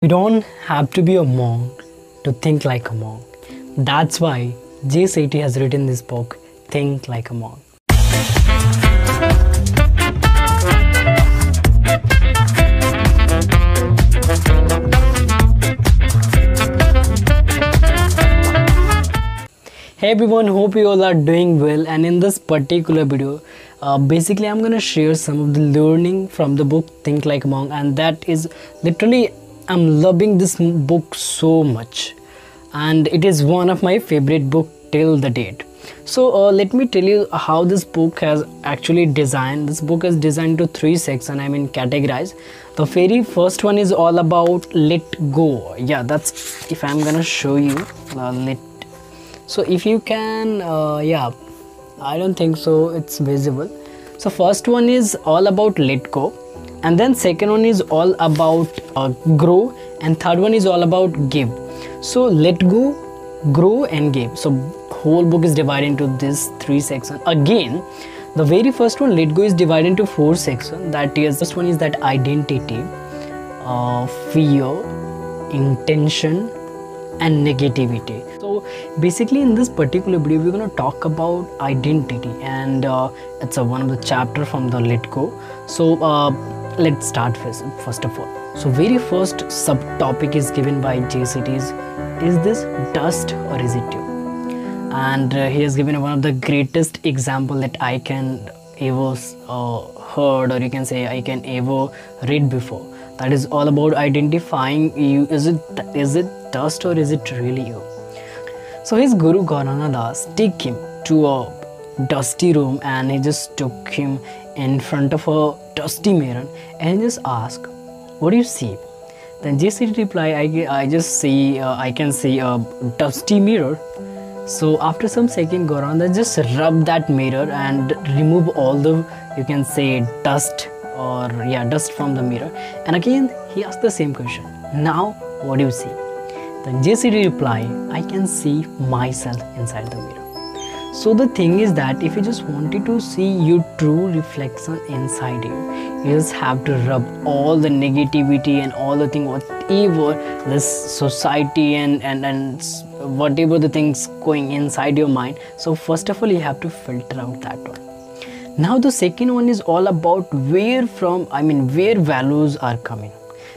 You don't have to be a monk to think like a monk. That's why Jay Shetty has written this book, Think Like a Monk. Hey everyone, hope you all are doing well. And in this particular video, uh, basically, I'm gonna share some of the learning from the book Think Like a Monk, and that is literally I'm loving this book so much, and it is one of my favorite book till the date. So uh, let me tell you how this book has actually designed. This book is designed to three sections. I mean categorized. The very first one is all about let go. Yeah, that's if I'm gonna show you. Uh, let so if you can uh, yeah i don't think so it's visible so first one is all about let go and then second one is all about uh, grow. And third one is all about give. So let go grow and give. So whole book is divided into these three sections. Again the very first one let go is divided into four sections. That is first one is that identity uh, fear intention and negativity. So basically in this particular video we're going to talk about identity. And uh, it's a, one of the chapter from the let go. So uh, let's start first, first of all. So very first subtopic is given by Jay Shetty is is this dust or is it you and uh, he has given one of the greatest example that i can ever uh, heard or you can say i can ever read before. That is all about identifying you is it is it dust or is it really you? So his guru Gauranga Das took him to a dusty room and he just took him in front of a dusty mirror and just ask, what do you see? Then jc reply, i, I just see uh, i can see a dusty mirror. So after some second Gauranga just rub that mirror and remove all the you can say dust or yeah dust from the mirror. And again he asked the same question now what do you see? Then Jay Shetty reply, i can see myself inside the mirror so the thing is that if you just wanted to see your true reflection inside you you just have to rub all the negativity and all the thing whatever this society and and and whatever the things going inside your mind. So first of all you have to filter out that one. Now the second one is all about where from i mean where values are coming.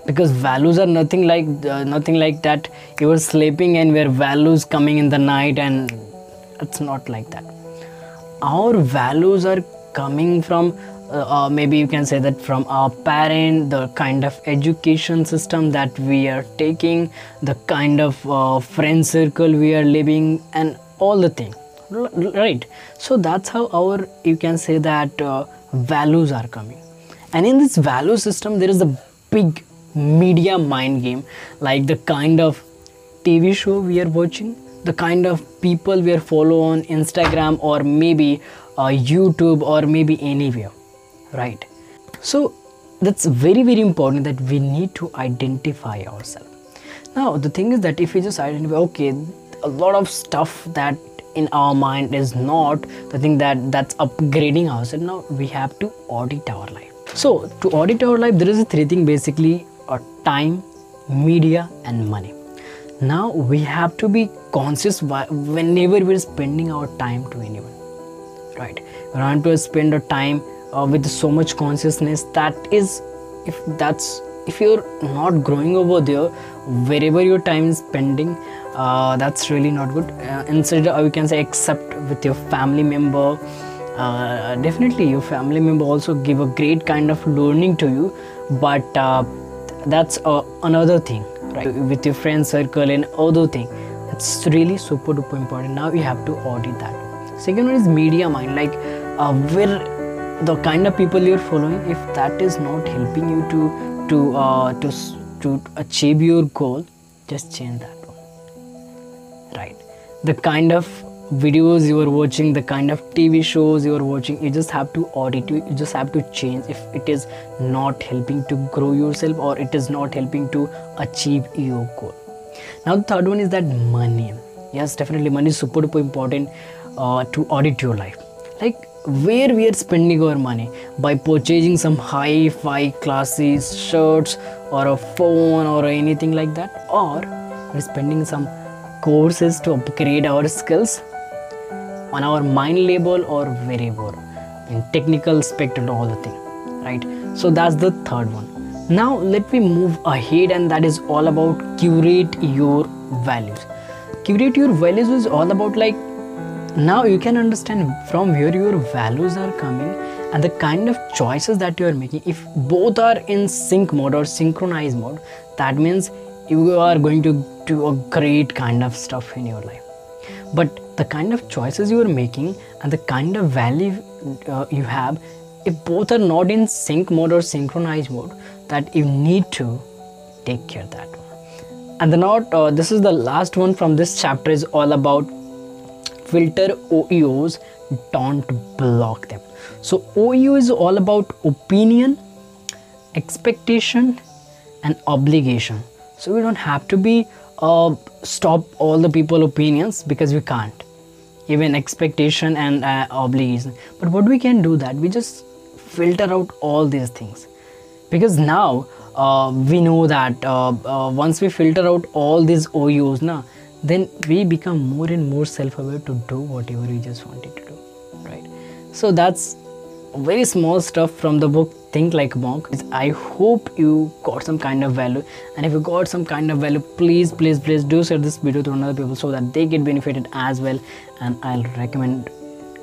Because values are nothing like uh, nothing like that. You were sleeping and where values coming in the night and it's not like that. Our values are coming from uh, uh, maybe you can say that from our parent the kind of education system that we are taking the kind of uh, friend circle we are living and all the thing. Right. So that's how our you can say that uh, values are coming. And in this value system there is a big media mind game like the kind of tv show we are watching the kind of people we are follow on instagram or maybe uh, youtube or maybe anywhere right? So that's very very important that we need to identify ourselves. Now the thing is that if we just identify okay a lot of stuff that in our mind is not the thing that that's upgrading ourselves now we have to audit our life. So to audit our life there is a three thing basically uh, time media and money now we have to be conscious whenever we're spending our time to anyone right? We want to spend our time uh, with so much consciousness that is if that's if you're not growing over there wherever your time is spending uh, that's really not good. Uh, instead uh, you can say except with your family member. Uh, definitely your family member also give a great kind of learning to you but uh, that's uh, another thing right. With your friend circle and other thing it's really super duper important. Now you have to audit that. Second one is media mind. Like uh, where the kind of people you're following if that is not helping you to to uh, to to achieve your goal just change that one. Right. The kind of videos you are watching the kind of tv shows you are watching you just have to audit you just have to change. If it is not helping to grow yourself or it is not helping to achieve your goal. Now the third one is that money. Yes definitely money is super duper important uh, to audit your life. Like where we are spending our money? By purchasing some high fi classes shirts or a phone or anything like that? Or we're spending some courses to upgrade our skills on our mind label or variable. In technical spectrum all the thing right? So that's the third one. Now let me move ahead and that is all about curate your values. Curate your values is all about like now you can understand from where your values are coming and the kind of choices that you are making. If both are in sync mode or synchronized mode that means you are going to do a great kind of stuff in your life. But the kind of choices you are making and the kind of value uh, you have if both are not in sync mode or synchronized mode that you need to take care that one. And the note uh, this is the last one from this chapter is all about filter OEOs don't block them. So OEO is all about opinion expectation and obligation. So we don't have to be uh, stop all the people opinions because we can't even expectation and uh, obligation. But what we can do that we just filter out all these things. Because now uh, we know that uh, uh, once we filter out all these OEOs now then we become more and more self-aware to do whatever we just wanted to do right? So that's very small stuff from the book think like monk. I hope you got some kind of value. And if you got some kind of value please please please do share this video to other people so that they get benefited as well. And i'll recommend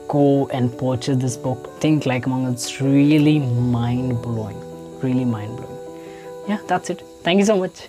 go and purchase this book. Think like monk. It's really mind-blowing. Really mind-blowing. Yeah that's it. Thank you so much